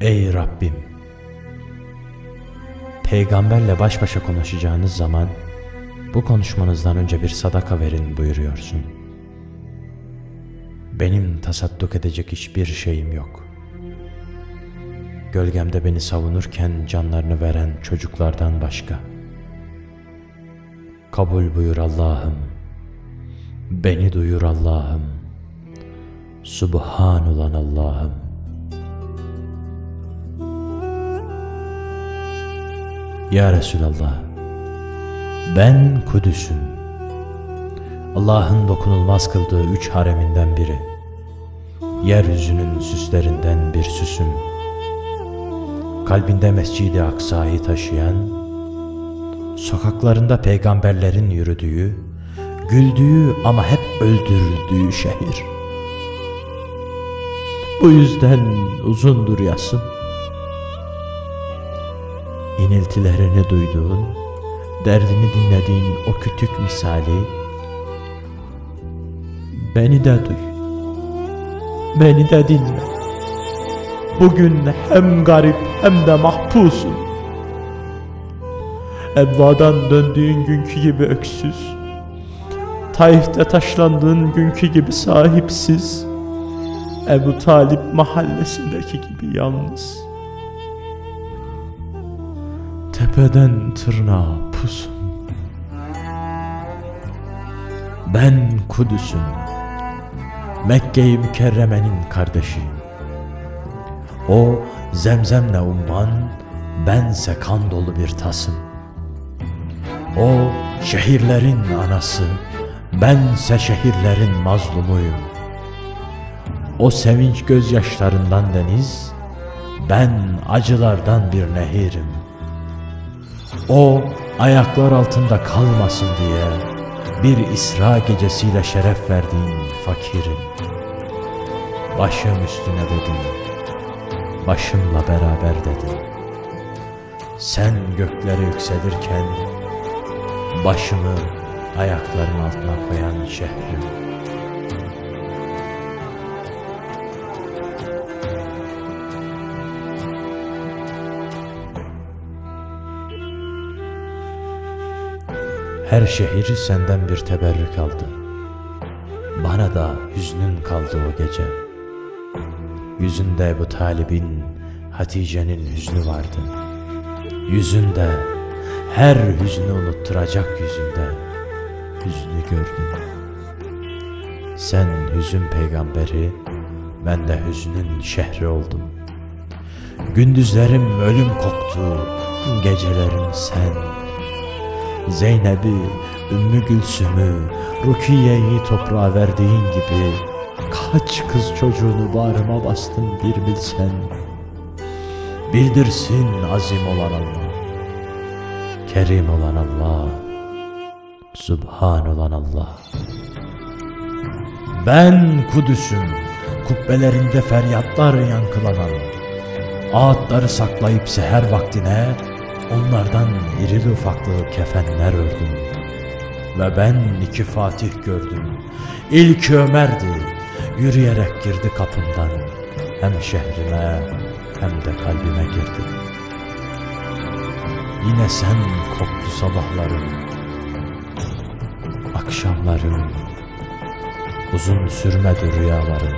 Ey Rabbim! Peygamberle baş başa konuşacağınız zaman bu konuşmanızdan önce bir sadaka verin buyuruyorsun. Benim tasadduk edecek hiçbir şeyim yok. Gölgemde beni savunurken canlarını veren çocuklardan başka. Kabul buyur Allah'ım. Beni duyur Allah'ım. Subhan olan Allah'ım. Ya Resulallah, ben Kudüs'üm. Allah'ın dokunulmaz kıldığı üç hareminden biri. Yeryüzünün süslerinden bir süsüm. Kalbinde Mescid-i Aksa'yı taşıyan, sokaklarında peygamberlerin yürüdüğü, güldüğü ama hep öldürüldüğü şehir. Bu yüzden uzundur yasım. İniltilerini duyduğun, derdini dinlediğin o kütük misali, beni de duy, beni de dinle. Bugün hem garip hem de mahpusun. Evvadan döndüğün günkü gibi öksüz, Taif'te taşlandığın günkü gibi sahipsiz, Ebu Talip mahallesindeki gibi yalnız. Tepeden tırnağa pusun. Ben Kudüs'üm. Mekke-i Mükerreme'nin kardeşiyim. O zemzemle umman, bense kan dolu bir tasım. O şehirlerin anası, bense şehirlerin mazlumuyum. O sevinç gözyaşlarından deniz, ben acılardan bir nehirim. O ayaklar altında kalmasın diye bir İsra gecesiyle şeref verdiğin fakirim. Başım üstüne dedim, başımla beraber dedim. Sen göklere yükselirken başımı ayakların altına koyan şehrim. Her şehir senden bir teberrük aldı. Bana da hüznün kaldı o gece. Yüzünde bu talibin, Hatice'nin hüznü vardı. Yüzünde, her hüznü unutturacak yüzünde, hüznü gördüm. Sen hüzün peygamberi, ben de hüznün şehri oldum. Gündüzlerim ölüm koktu, gecelerim sen. Zeynep'i, Ümmü Gülsüm'ü, Rukiye'yi toprağa verdiğin gibi kaç kız çocuğunu bağrıma bastın bir bilsen. Bildirsin azim olan Allah, kerim olan Allah, subhan olan Allah. Ben Kudüs'üm, kubbelerinde feryatlar yankılanan, ağıtları saklayıp seher vaktine Onlardan irili ufaklı kefenler ördüm. Ve ben iki Fatih gördüm. İlk Ömer'di. Yürüyerek girdi kapımdan. Hem şehrime hem de kalbime girdi. Yine sen koktu sabahlarım. Akşamlarım. Uzun sürmedi rüyalarım.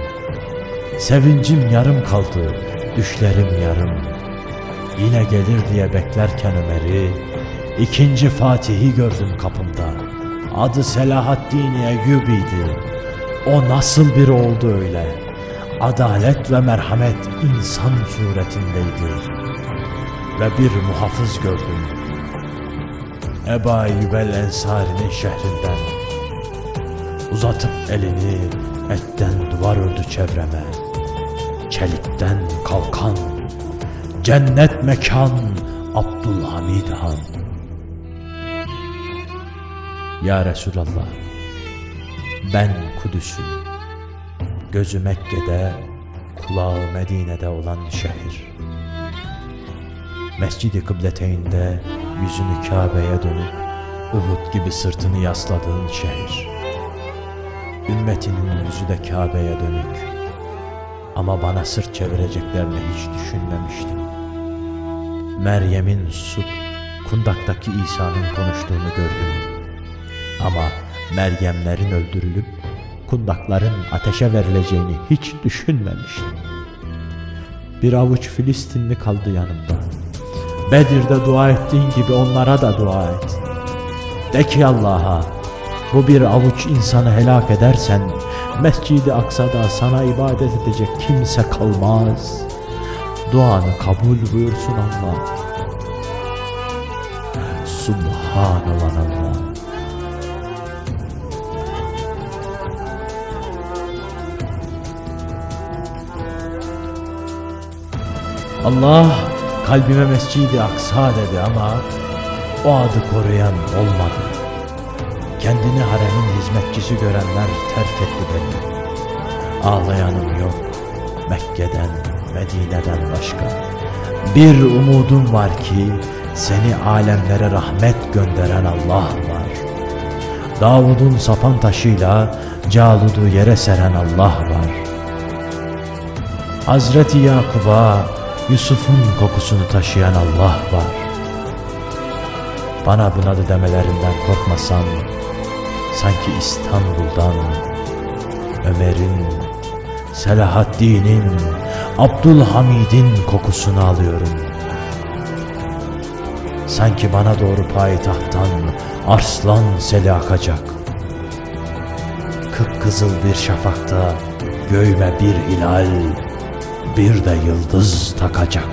Sevincim yarım kaldı. Düşlerim yarım. Yine gelir diye beklerken Ömer'i ikinci Fatih'i gördüm kapımda. Adı Selahaddin Eyyubi'ydi. O nasıl biri oldu öyle? Adalet ve merhamet insan suretindeydi. Ve bir muhafız gördüm. Eba Eyyubel Ensari'nin şehrinden. Uzatıp elini etten duvar ördü çevreme. Çelikten kalkan Cennet mekan Abdülhamid Han. Ya Resulallah Ben Kudüs'üm. Gözü Mekke'de Kulağı Medine'de olan şehir. Mescid-i Kıbleteyn'de Yüzünü Kabe'ye dönüp Uhud gibi sırtını yasladığın şehir. Ümmetinin yüzü de Kabe'ye dönük. Ama bana sırt çevireceklerini hiç düşünmemiştim. Meryem'in susup kundaktaki İsa'nın konuştuğunu gördüm. Ama Meryemlerin öldürülüp kundakların ateşe verileceğini hiç düşünmemiştim. Bir avuç Filistinli kaldı yanımda. Bedir'de dua ettiğin gibi onlara da dua et. De ki Allah'a bu bir avuç insanı helak edersen Mescid-i Aksa'da sana ibadet edecek kimse kalmaz. Duanı kabul buyursun Allah. Subhanallah Allah. Allah kalbime Mescid-i Aksa dedi ama o adı koruyan olmadı. Kendini haremin hizmetçisi görenler terk etti beni. Ağlayanım yok Mekke'den, Medine'den başka. Bir umudum var ki seni alemlere rahmet gönderen Allah var. Davud'un sapan taşıyla Calud'u yere seren Allah var. Hazreti Yakub'a Yusuf'un kokusunu taşıyan Allah var. Bana bunadı demelerinden korkmasam, sanki İstanbul'dan Ömer'in, Selahaddin'in, Abdülhamid'in kokusunu alıyorum. Sanki bana doğru payitahttan arslan seli akacak. Kıpkızıl bir şafakta göğüme bir hilal, bir de yıldız takacak.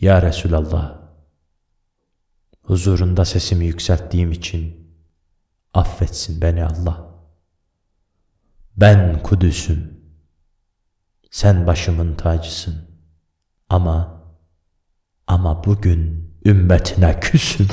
Ya Resulallah, huzurunda sesimi yükselttiğim için affetsin beni Allah. Ben Kudüs'üm, sen başımın tacısın ama ama bugün ümmetine küsüm.